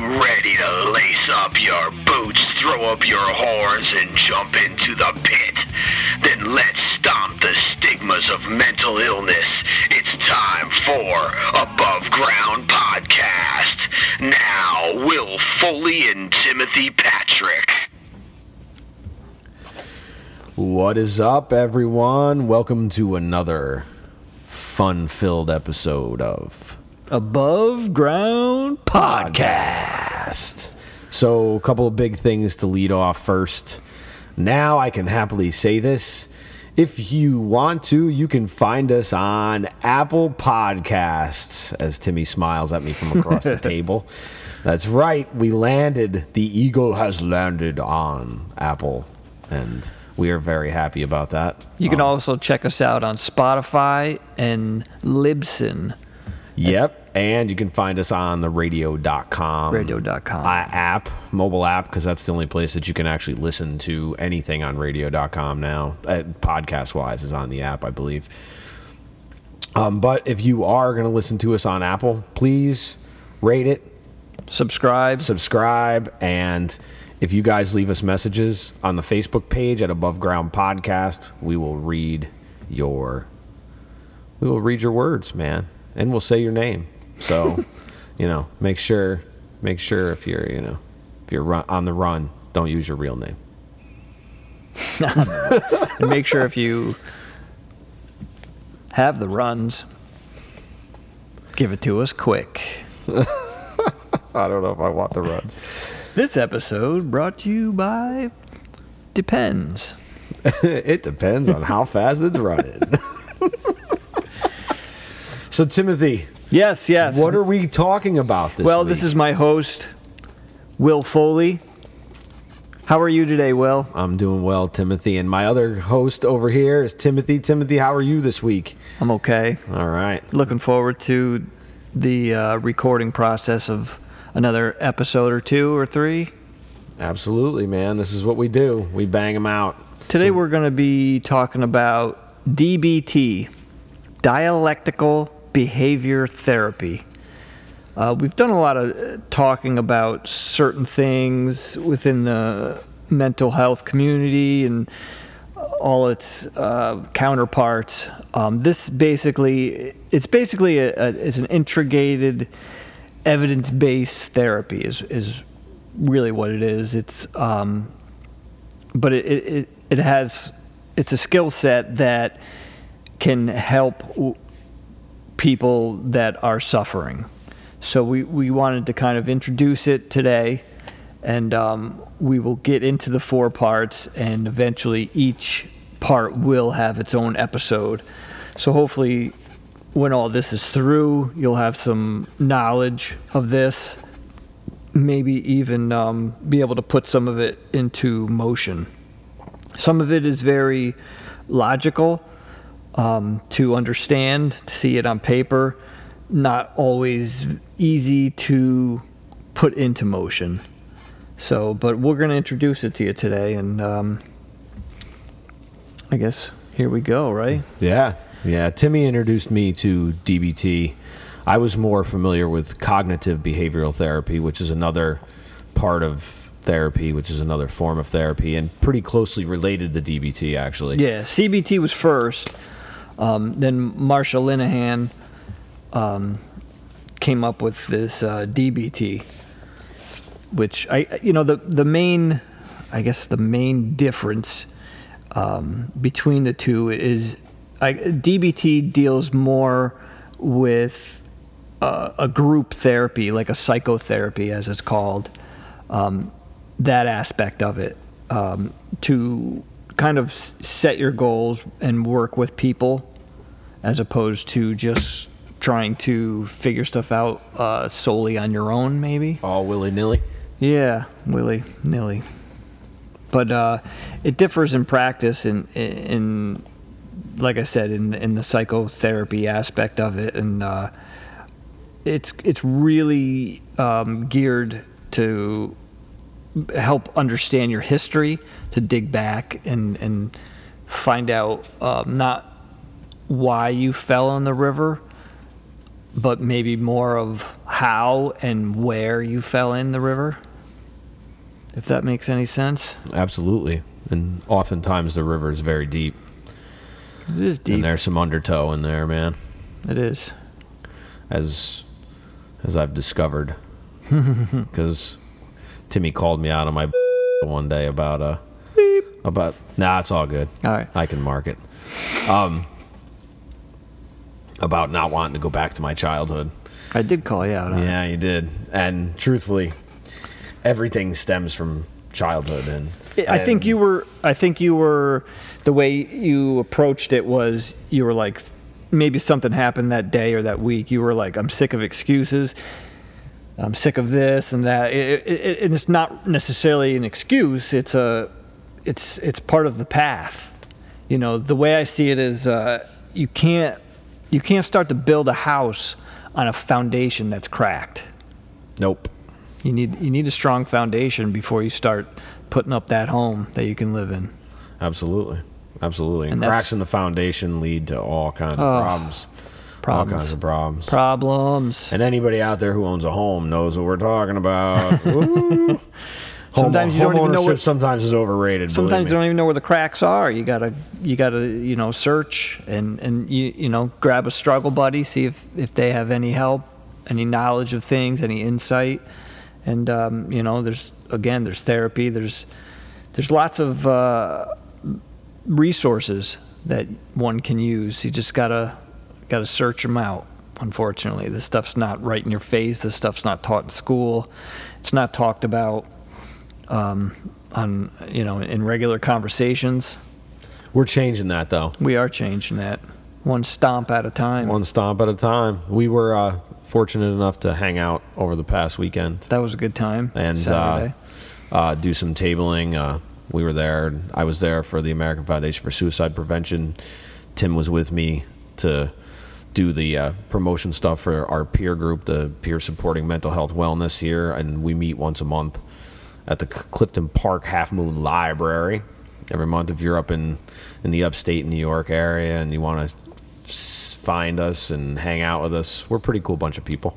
ready to lace up your boots, throw up your horns, and jump into the pit? Then let's stomp the stigmas of mental illness. It's time for Above Ground Podcast. Now, Will Foley and Timothy Patrick. What is up, everyone? Welcome to another fun filled episode of Above Ground Podcast. So, a couple of big things to lead off first. Now, I can happily say this. If you want to, you can find us on Apple Podcasts, as Timmy smiles at me from across the table. That's right, we landed. The Eagle has landed on Apple, and we are very happy about that. You can um, also check us out on Spotify and Libsyn. Yep. And you can find us on the radio.com Radio.com. uh, app, mobile app, because that's the only place that you can actually listen to anything on radio.com now. Uh, podcast wise, is on the app, I believe. Um, but if you are going to listen to us on Apple, please rate it, Subscribe. subscribe, and if you guys leave us messages on the Facebook page at Above Ground Podcast, we will read your we will read your words, man, and we'll say your name. So, you know, make sure make sure if you're you know if you're run, on the run, don't use your real name. and make sure if you have the runs, give it to us quick. I don't know if I want the runs. This episode brought to you by Depends. it depends on how fast it's running. So, Timothy, Yes, yes. what are we talking about this well, week? this is my host, Will Foley. How are you today, Will? I'm doing well, Timothy. And my other host over here is Timothy. Timothy, how are you this week? I'm okay. All right. Looking forward to the uh, recording process of another episode or two or three. Absolutely, man. This is what we do. We bang them out. Today we're going to be talking about DBT, dialectical behavior therapy. Uh, we've done a lot of uh, talking about certain things within the mental health community and all its uh, counterparts. Um, this basically, it's basically a, a, it's an integrated, evidence-based therapy. Is is really what it is. It's um, but it, it, it, has it's a skill set that can help people that are suffering. So we, we wanted to kind of introduce it today, and um, we will get into the four parts, and eventually each part will have its own episode. So hopefully, when all this is through, you'll have some knowledge of this, maybe even um, be able to put some of it into motion. Some of it is very logical um, to understand, to see it on paper, not always easy to put into motion. So, but we're going to introduce it to you today, and um, I guess here we go, right? Yeah. Yeah. Timmy introduced me to DBT. I was more familiar with cognitive behavioral therapy, which is another part of therapy, which is another form of therapy, and pretty closely related to DBT, actually. Yeah, CBT was first. Um, then Marsha Linehan um, came up with this uh, DBT, which I, you know, the the main, I guess the main difference um, between the two is I, DBT deals more with uh, a group therapy, like a psychotherapy, as it's called. Um, that aspect of it um, to kind of set your goals and work with people as opposed to just trying to figure stuff out uh, solely on your own, maybe. All willy nilly. Yeah, willy nilly. But uh, it differs in practice in, in, like I said, in in the psychotherapy aspect of it, and uh, it's it's really um, geared to help understand your history, to dig back and and find out um, not why you fell in the river, but maybe more of how and where you fell in the river. If that makes any sense. Absolutely. And oftentimes the river is very deep. It is deep. And there's some undertow in there, man. It is. As as I've discovered. Because Timmy called me out on my one day about uh about nah, it's all good. All right. I can mark it. Um about not wanting to go back to my childhood. I did call you out. Yeah, you did. And truthfully, everything stems from childhood and I think you were. I think you were. The way you approached it was you were like, maybe something happened that day or that week. You were like, I'm sick of excuses. I'm sick of this and that. It, it, it, and it's not necessarily an excuse. It's a, it's it's part of the path. You know, the way I see it is, uh, you can't you can't start to build a house on a foundation that's cracked. Nope. You need you need a strong foundation before you start putting up that home that you can live in. Absolutely. Absolutely. And, And cracks in the foundation lead to all kinds of Oh, problems. All kinds of problems. Problems. and anybody out there who owns a home knows what we're talking about. Home- Sometimes you don't even know what- sometimes is overrated. Sometimes you don't even know where the cracks are. You gotta you gotta you know search and and you you know grab a struggle buddy, see if if they have any help, any knowledge of things, any insight, and um, you know there's again there's therapy. There's there's lots of uh, resources that one can use. You just gotta gotta search them out. Unfortunately, this stuff's not right in your face. This stuff's not taught in school. It's not talked about um, on you know in regular conversations. We're changing that though. We are changing that one stomp at a time. One stomp at a time. We were uh, fortunate enough to hang out over the past weekend That was a good time. and uh, uh, do some tabling. Uh, we were there. I was there for the American Foundation for Suicide Prevention. Tim was with me to do the uh, promotion stuff for our peer group, the peer supporting mental health wellness here, and we meet once a month at the Clifton Park Halfmoon Library. Every month, if you're up in in the upstate New York area and you want to find us and hang out with us, we're a pretty cool bunch of people.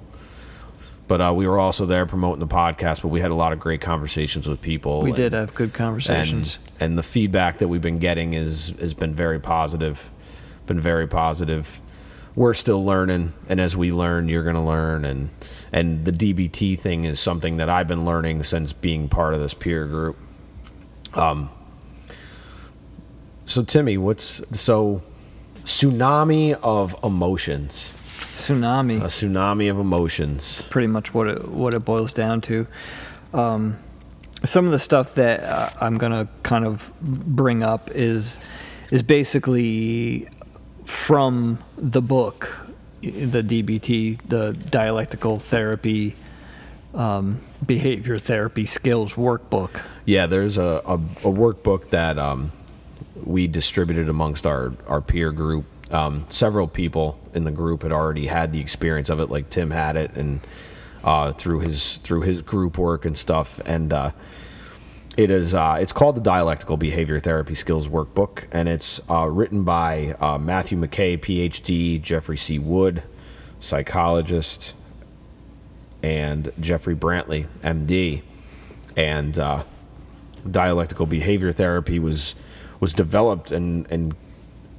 But uh, we were also there promoting the podcast. But we had a lot of great conversations with people. we and- did have good conversations. and, and the feedback that we've been getting is has been very positive been very positive we're still learning and as we learn you're going to learn and and the dbt thing is something that i've been learning since being part of this peer group um so timmy what's so tsunami of emotions Tsunami. a tsunami of emotions pretty much what it what it boils down to. Um, some of the stuff that uh, I'm gonna kind of bring up is is basically from the book, the DBT, the dialectical therapy, um, behavior therapy skills workbook. Yeah, there's a, a, a workbook that um, we distributed amongst our, our peer group. Um, several people in the group had already had the experience of it, like Tim had it, and uh, through his through his group work and stuff. And uh, it is uh, it's called the Dialectical Behavior Therapy Skills Workbook, and it's uh, written by uh, Matthew McKay, PhD, Jeffrey C. Wood, psychologist, and Jeffrey Brantley, MD, and uh, dialectical behavior therapy was was developed and and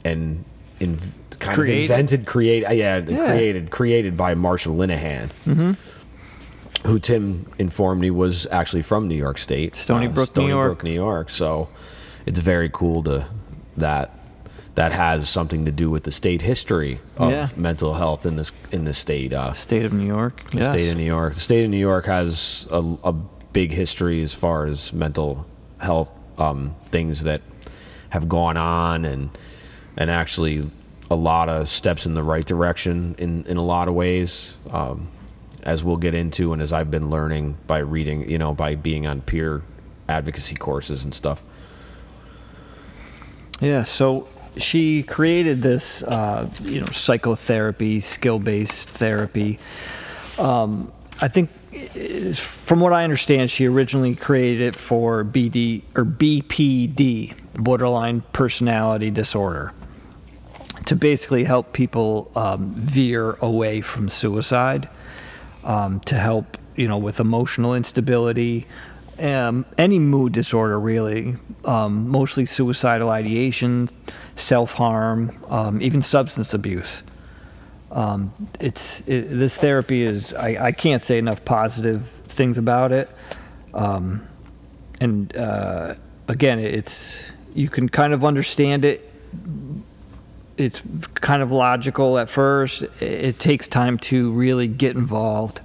and in, kind Created. of invented, create yeah, Yeah. Created created by Marsha Linehan, who Tim informed me was actually from New York State, Stony Brook, New Stony York. Brook, New York. So it's very cool to that that has something to do with the state history of Yeah. mental health in this in this state. Uh, State of New York. the yes. state of New York. The state of New York has a, a big history as far as mental health um, things that have gone on, and and actually a lot of steps in the right direction in in a lot of ways. Um, as we'll get into, and as I've been learning by reading, you know, by being on peer advocacy courses and stuff. Yeah, so she created this, uh, you know, psychotherapy, skill-based therapy. Um, I think, from what I understand, she originally created it for BD or BPD, borderline personality disorder, to basically help people um, veer away from suicide. Um, to help you know with emotional instability, um, any mood disorder really, um, mostly suicidal ideation, self harm, um, even substance abuse. Um, it's it, this therapy is I, I can't say enough positive things about it, um, and uh, again it's you can kind of understand it. It's kind of logical at first. It, takes time to really get involved.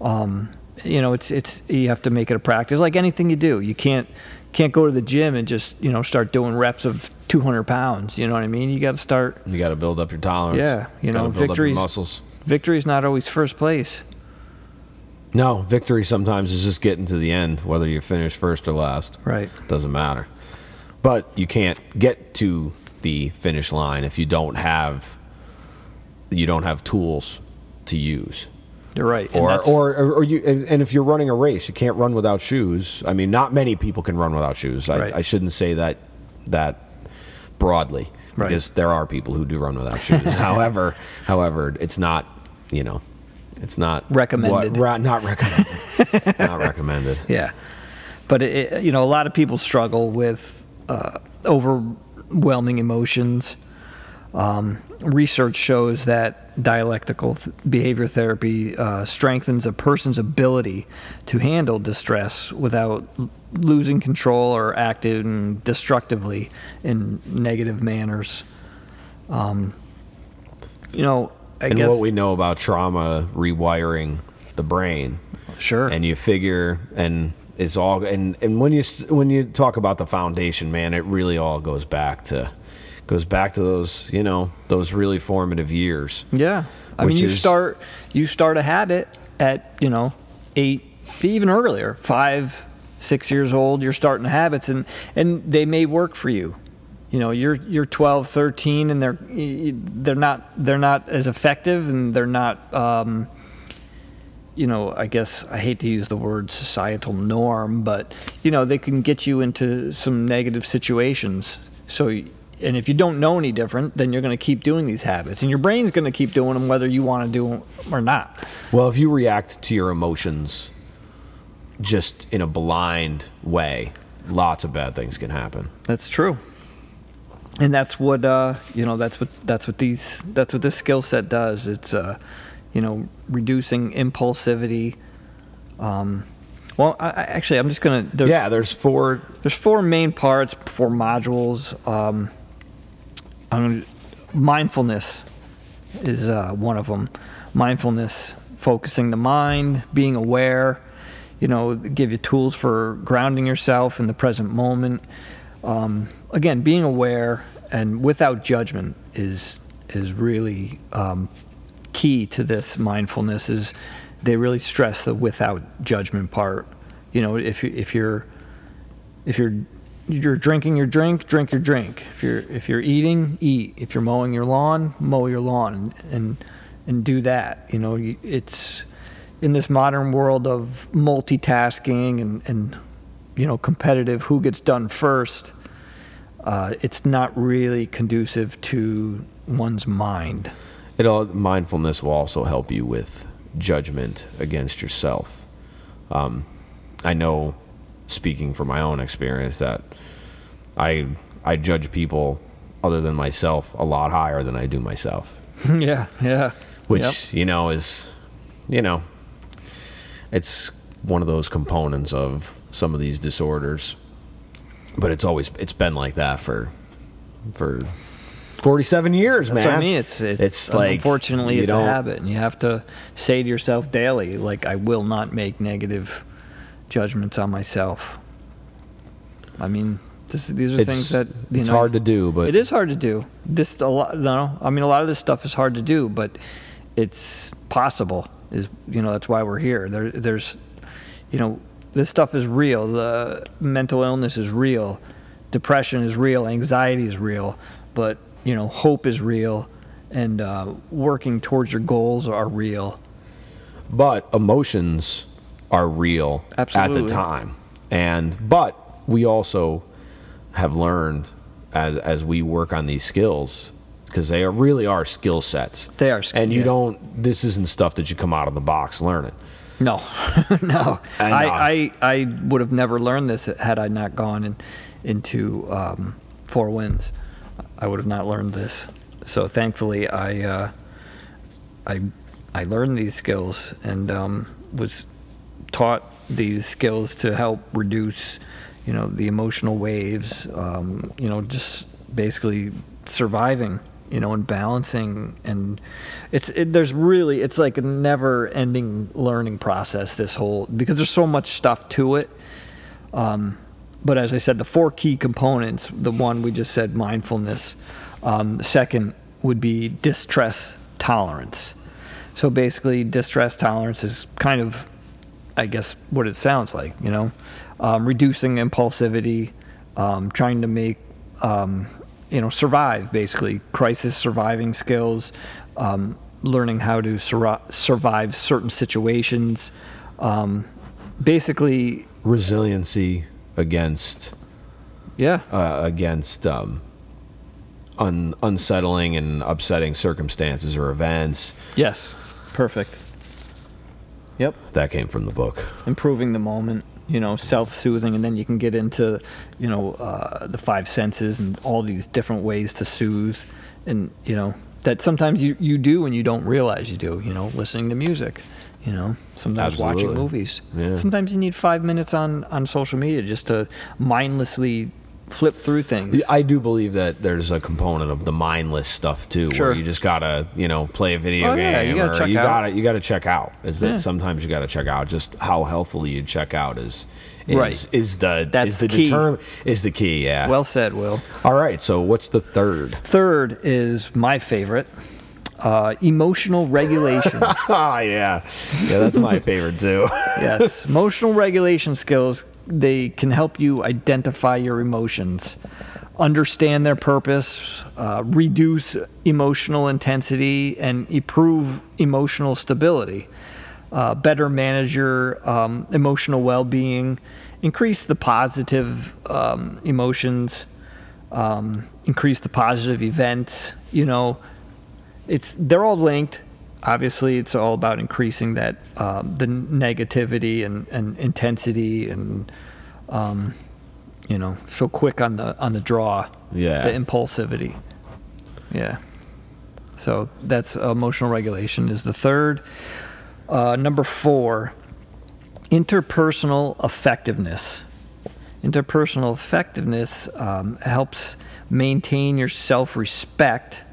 Um, you know, it's it's you have to make it a practice, like anything you do. You can't can't go to the gym and just you know start doing reps of 200 pounds. You know what I mean? You got to start. You got to build up your tolerance. Yeah, you Gotta know, build up your victories. muscles. Victory's not always first place. No, victory sometimes is just getting to the end, whether you finish first or last. Right. Doesn't matter. But you can't get to the finish line if you don't have you don't have tools to use. You're right. And Or, or, or, or you, and, and if you're running a race, you can't run without shoes. I mean, not many people can run without shoes. I, Right. I shouldn't say that that broadly Right. because there are people who do run without shoes. however, however, it's not, you know, it's not Recommended. What, not recommended. not recommended. Yeah, but it, you know, a lot of people struggle with uh, overwhelming emotions. Um, research shows that dialectical th- behavior therapy uh, strengthens a person's ability to handle distress without l- losing control or acting destructively in negative manners. Um, you know, I and guess what we know about trauma rewiring the brain sure. and you figure and it's all and and when you when you talk about the foundation man it really all goes back to goes back to those you know those really formative years Yeah, I mean, you is- start you start a habit at you know eight, even earlier, five, six years old. You're starting habits, and and they may work for you. You know, you're you're 12, 13, and they're they're not they're not as effective, and they're not. Um, you know, I guess I hate to use the word societal norm, but you know, they can get you into some negative situations. So, and if you don't know any different, then you're going to keep doing these habits, and your brain's going to keep doing them whether you want to do them or not. well if you react to your emotions just in a blind way lots of bad things can happen That's true. And that's what uh, you know. That's what that's what these that's what this skill set does. It's uh, you know reducing impulsivity. Um, well, I, I, actually, I'm just gonna. There's, yeah there's four There's four main parts, four modules. Um, I'm gonna, mindfulness is uh, one of them. Mindfulness, focusing the mind, being aware. You know, give you tools for grounding yourself in the present moment. Um, again, being aware and without judgment is is really um, key to this mindfulness. Is they really stress the without judgment part. You know, if you, if you're if you're you're drinking your drink, drink your drink. If you're if you're eating, eat. If you're mowing your lawn, mow your lawn, and and, do that. You know, it's in this modern world of multitasking and and you know competitive who gets done first. Uh, it's not really conducive to one's mind. It all mindfulness will also help you with judgment against yourself um, i know speaking from my own experience that i i judge people other than myself a lot higher than i do myself yeah, yeah. which Yep. you know is you know it's one of those components of some of these disorders but it's always it's been like that for for 47 years That's man what I mean. It's it's, it's like unfortunately it's a habit, and you have to say to yourself daily, like I will not make negative judgments on myself. I mean, this, these are it's, things that you it's know, hard to do but It is hard to do. This a lot. No, I mean a lot of this stuff is hard to do, but it's possible. Is you know that's why we're here. There, there's, you know, this stuff is real. The mental illness is real, depression is real, anxiety is real, but you know hope is real, and uh, working towards your goals are real. but emotions are real at the time and but we also have learned as as we work on these skills because they are, really are skill sets. They are and you yeah. don't. This isn't stuff that you come out of the box learning. No, no. I. I, I, I would have never learned this had I not gone in, into um, Four Winds. I would have not learned this. So thankfully, I, uh, I, I learned these skills and um, was taught these skills to help reduce, you know, the emotional waves. Um, you know, just basically surviving. You know, and balancing, and it's it, there's really it's like a never-ending learning process. This whole because there's so much stuff to it. Um, but as I said, the four key components. The one we just said, mindfulness. Um, the second would be distress tolerance. So basically, distress tolerance is kind of, I guess, what it sounds like. You know, um, reducing impulsivity, um, trying to make, um, you know, survive. Basically, crisis surviving skills, um, learning how to sur- survive certain situations. Um, basically, Resiliency against yeah, uh, against um, un- unsettling and upsetting circumstances or events. yes, perfect. Yep. That came from the book. improving the moment you know self-soothing and then you can get into you know uh, the five senses and all these different ways to soothe and you know that sometimes you, you do and you don't realize you do you know listening to music you know sometimes watching movies Yeah. sometimes you need five minutes on on social media just to mindlessly flip through things I do believe that there's a component of the mindless stuff too, Sure. where you just gotta, you know, play a video Oh, game. yeah, you gotta or check you out. gotta you gotta check out. Is that Yeah. sometimes you gotta check out just how healthily you check out is is Right. is the That's is the key. determ is the key. Yeah. well said will all right. So what's the third? third is my favorite uh, emotional regulation Ah, yeah, yeah. That's my favorite too. yes emotional regulation skills they can help you identify your emotions understand their purpose uh, reduce emotional intensity and improve emotional stability uh, better manage your um, emotional well-being increase the positive um, emotions um, increase the positive events you know it's they're all linked. Obviously, it's all about increasing that um, the negativity and, and intensity and um, you know so quick on the on the draw. Yeah. The impulsivity. Yeah. So that's emotional regulation is the third. Uh, number four, interpersonal effectiveness. Interpersonal effectiveness um, helps maintain your self-respect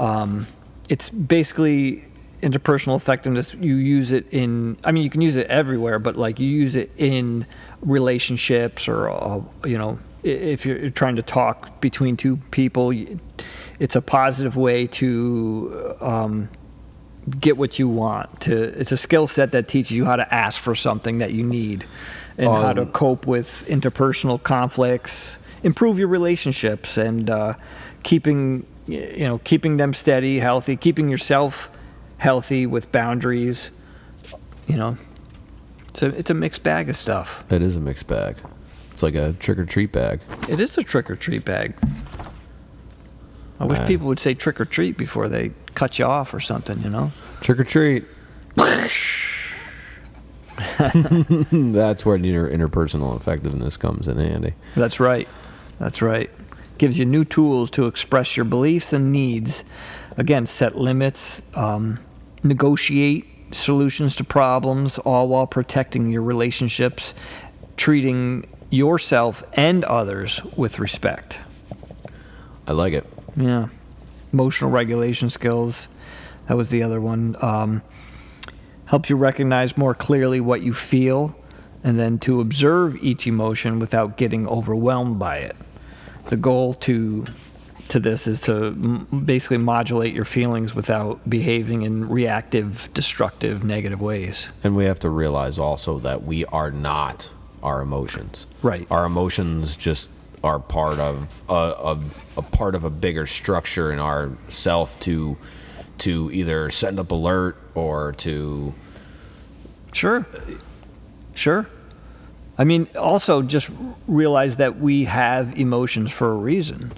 um, it's basically interpersonal effectiveness. You use it in i mean you can use it everywhere but like you use it in relationships or uh, you know if you're trying to talk between two people it's a positive way to um, get what you want to it's a skill set that teaches you how to ask for something that you need and how to Um, cope with interpersonal conflicts improve your relationships and uh, keeping you know keeping them steady healthy keeping yourself healthy with boundaries you know it's a, it's a mixed bag of stuff It is a mixed bag. It's like a trick or treat bag. it is a trick or treat bag i wish people would say trick or treat before they cut you off or something you know Trick or treat. That's where your interpersonal effectiveness comes in handy. That's right. That's right. Gives you new tools to express your beliefs and needs. Again, set limits, um, negotiate solutions to problems, all while protecting your relationships, treating yourself and others with respect. I like it. Yeah. Emotional regulation skills. That was the other one. Um, helps you recognize more clearly what you feel and then to observe each emotion without getting overwhelmed by it. The goal to to this is to m- basically modulate your feelings without behaving in reactive, destructive, negative ways. And we have to realize also that we are not our emotions. Right. Our emotions just are part of a, a, a part of a bigger structure in our self to to either send up alert or to Sure. Sure. I mean, also just realize that we have emotions for a reason.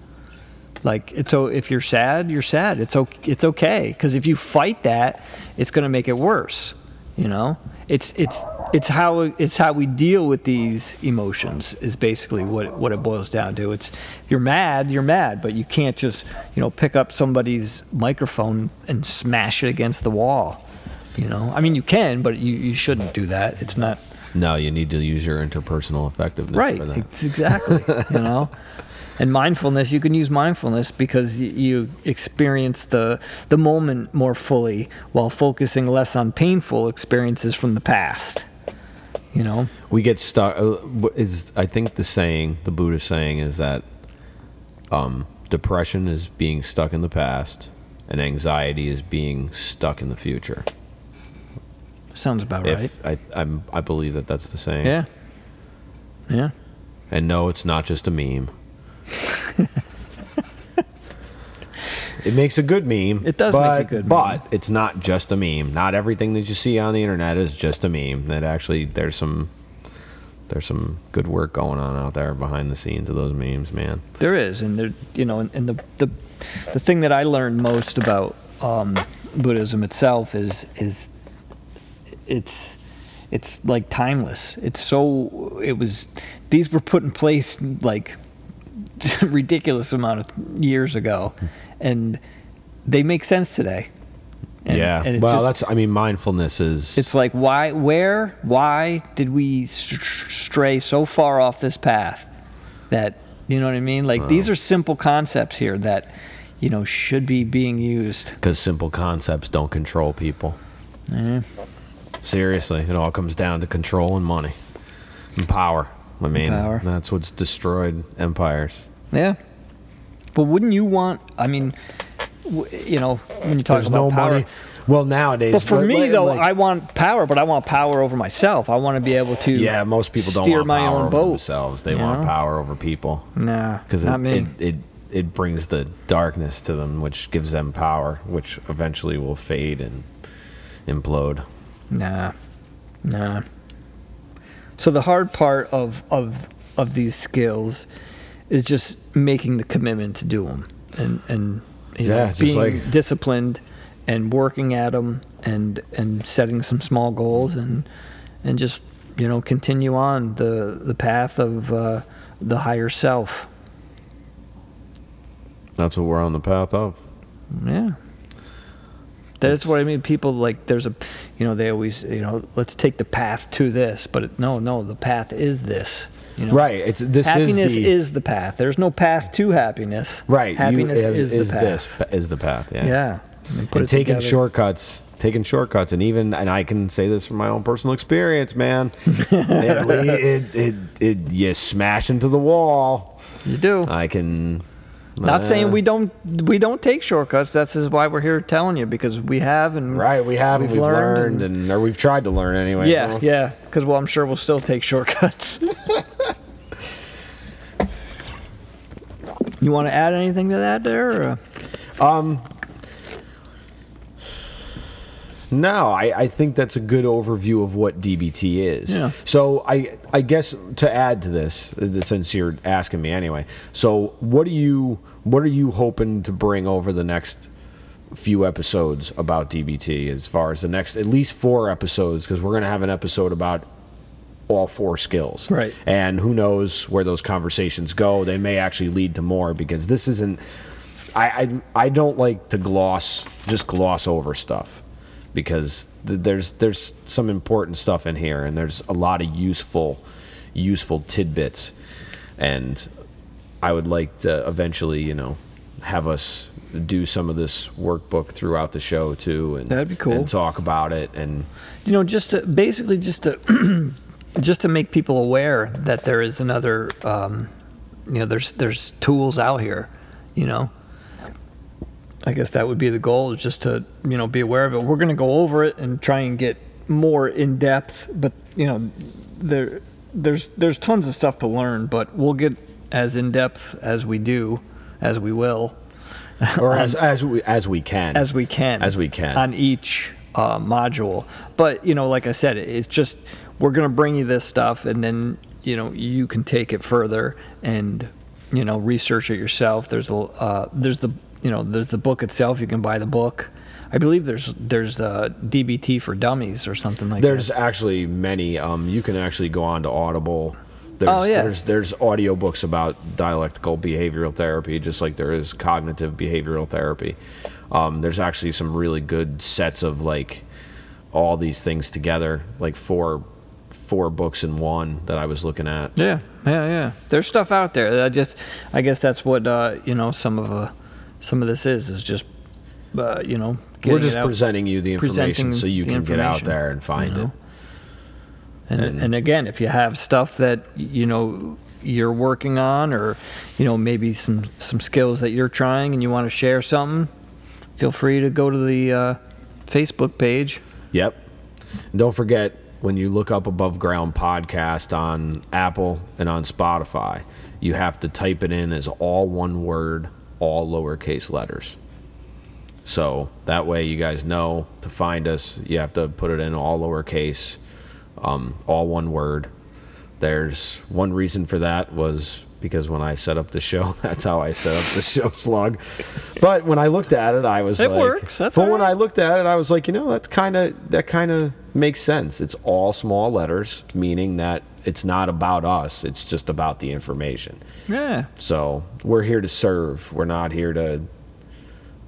Like it's so if you're sad, you're sad. It's okay. It's okay because if you fight that, it's going to make it worse. You know, it's it's it's how it's how we deal with these emotions is basically what what it boils down to. It's if you're mad, you're mad, but you can't just you know pick up somebody's microphone and smash it against the wall. You know, I mean you can, but you, you shouldn't do that. It's not No, you need to use your interpersonal effectiveness right. for that. It's exactly. you know, and mindfulness. You can use mindfulness because y- you experience the the moment more fully while focusing less on painful experiences from the past. You know. We get stuck. Uh, is I think the saying, the Buddhist saying, is that um, depression is being stuck in the past, and anxiety is being stuck in the future. Sounds about right. I, I'm, I believe that that's the saying. Yeah. Yeah. And no, it's not just a meme. it makes a good meme. It does make a but, good but meme. it's not just a meme. Not everything that you see on the internet is just a meme. That actually there's some there's some good work going on out there behind the scenes of those memes, man. There is, and there, you know, and, and the the the thing that I learned most about um, Buddhism itself is is it's it's like timeless. It's so it was these were put in place like ridiculous amount of years ago, hmm. and they make sense today. And- yeah. and well, just- that's I mean mindfulness is it's like why, where, why did we stray so far off this path? That you know what I mean? Like these are simple concepts here that you know should be being used. because simple concepts don't control people. Mm-hmm. Seriously, it all comes down to control and money and power. I mean, Power. that's what's destroyed empires. Yeah. But wouldn't you want? I mean, w- you know, when you talk There's about no power. money. Well, nowadays, But for but me like- though, like- I want power, but I want power over myself. I want to be able to. yeah, most people don't steer want my power own over boat. themselves. They you want know? power over people Nah, because not it, it it it brings the darkness to them, which gives them power, which eventually will fade and implode. Nah, nah. So the hard part of of of these skills is just making the commitment to do them and and you Yeah, know, just being like- disciplined and working at them and and setting some small goals and and just you know continue on the the path of uh, the higher self. That's what we're on the path of. Yeah. That's what I mean. People like there's a, you know, they always, you know, let's take the path to this, but it, no, no, the path is this. You know, Right. It's this happiness is the is the path. There's no path to happiness. right. you- Happiness is, is, the path. this is the path. Yeah. Yeah. And taking together. shortcuts taking shortcuts and even and i can say this from my own personal experience man it, it, it, it, you smash into the wall You do. i can Not saying we don't we don't take shortcuts. That's is why we're here telling you because we have and right we have and we've we've learned and- and, or we've tried to learn anyway yeah, yeah. Because well, I'm sure we'll still take shortcuts. you want to add anything to that there? Or? Um, No, I, I think that's a good overview of what DBT is. Yeah. So I I guess to add to this, uh, since you're asking me anyway, so what do you what are you hoping to bring over the next few episodes about DBT? As far as the next at least four episodes, because we're gonna have an episode about all four skills. Right. And who knows where those conversations go? They may actually lead to more because this isn't. I, I, I don't like to gloss just gloss over stuff because th- there's there's some important stuff in here and there's a lot of useful useful tidbits and I would like to eventually you know have us do some of this workbook throughout the show too and That'd be cool. and talk about it and you know just to basically just to just to make people aware that there is another um, you know there's there's tools out here you know i guess that would be the goal is just to you know be aware of it. We're going to go over it and try and get more in depth but you know there there's there's tons of stuff to learn but we'll get as in depth as we do as we will. Or as as we as we can. As we can. As we can. On each uh, module. But you know like i said it's just we're going to bring you this stuff and then you know you can take it further and you know research it yourself. There's a uh, there's the you know there's the book itself. You can buy the book. I believe there's there's uh, DBT for dummies or something like There's that. There's actually many. Um, you can actually go on to Audible. There's, Oh, yeah. There's there's audiobooks about dialectical behavioral therapy, just like there is cognitive behavioral therapy. Um, there's actually some really good sets of like all these things together, like four four books in one that I was looking at. Yeah, yeah, yeah. There's stuff out there. I just, I guess that's what uh, you know. Some of uh, some of this is is just, uh, you know, We're just out, presenting you the information so you can get out there and find you it. know? And, and again, if you have stuff that you know you're working on, or you know maybe some some skills that you're trying, and you want to share something, feel free to go to the uh, Facebook page. Yep. And don't forget when you look up Above Ground Podcast on Apple and on Spotify, you have to type it in as all one word, all lowercase letters. So that way you guys know to find us, you have to put it in all lowercase, um, all one word. There's one reason for that was because when I set up the show, that's how I set up the show slug. But when I looked at it, I was It like, works, that's but all when. I looked at it, I was like, you know, that's kind of that kind of makes sense. It's all small letters, meaning that it's not about us. It's just about the information. Yeah, So we're here to serve. We're not here to.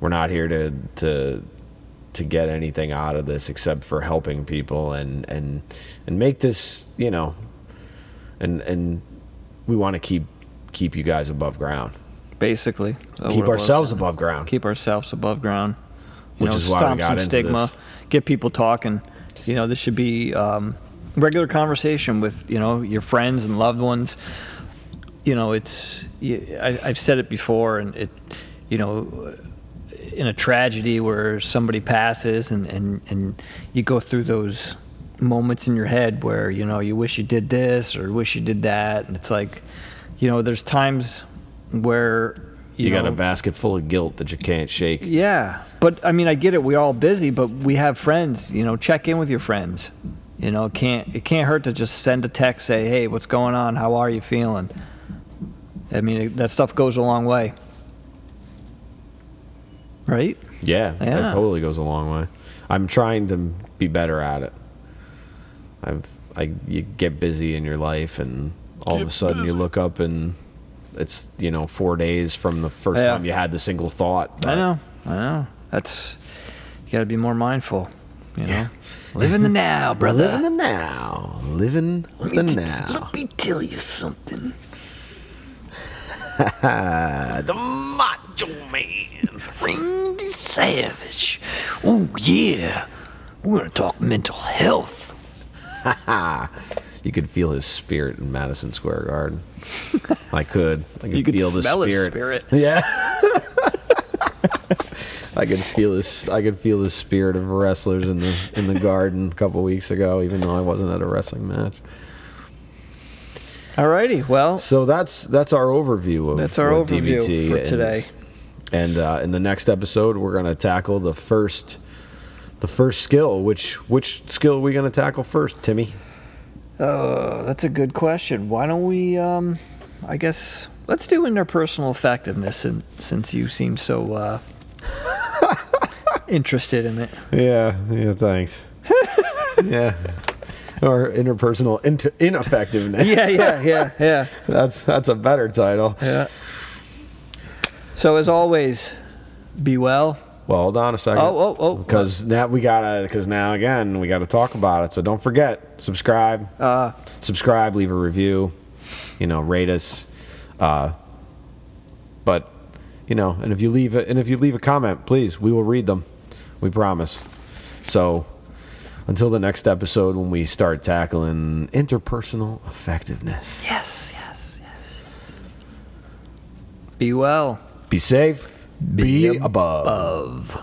We're not here to to to get anything out of this except for helping people and and and make this you know. And and we want to keep keep you guys above ground. basically. keep ourselves above ground. keep ourselves above ground. You Which know, is why we got some into stigma, this. get people talking. You know, this should be um, regular conversation with you know your friends and loved ones. You know, it's I, I've said it before, and it, you know, in a tragedy where somebody passes, and and and you go through those moments in your head where you know you wish you did this or wish you did that, and it's like, you know, there's times where You, got know, a basket full of guilt that you can't shake. yeah, but I mean, I get it. We're all busy, but we have friends. You know, check in with your friends. You know, it can't it can't hurt to just send a text, say, "Hey, what's going on? How are you feeling?" I mean, it, that stuff goes a long way, right? Yeah, Yeah. that totally goes a long way. I'm trying to be better at it. I've I you get busy in your life and all of a sudden you look up and it's you know four days from the first Yeah. time you had the single thought. I know, I know. That's you got to be more mindful. You know, live in the now, brother. Living the now, living the now. Let me tell you something. The macho man. Randy Savage. Oh yeah, we're gonna talk mental health. You could feel his spirit in Madison Square Garden. I could. I could, You could feel the smell his spirit. spirit. Yeah. I could feel this. I could feel the spirit of wrestlers in the in the garden a couple weeks ago, even though I wasn't at a wrestling match. Alrighty, well, So that's that's our overview of That's our overview DBT for today. And uh, in the next episode, we're gonna tackle the first the first skill. Which which skill are we gonna tackle first, Timmy? uh, that's a good question. Why don't we? Um, I guess let's do interpersonal effectiveness, and since you seem so uh, interested in it. Yeah, yeah, thanks. yeah. Or interpersonal int- ineffectiveness. Yeah, yeah, yeah, yeah, That's that's a better title. yeah. So as always, be well. Well, hold on a second. Oh, oh, oh. Because now we gotta. Because now again we gotta talk about it. So don't forget, subscribe, Uh, subscribe, leave a review, you know, rate us. Uh, but you know, and if you leave it, and if you leave a comment, please, we will read them. We promise. So until the next episode, when we start tackling interpersonal effectiveness. yes, yes, yes. Be well. Be safe. Be, Be above. Of.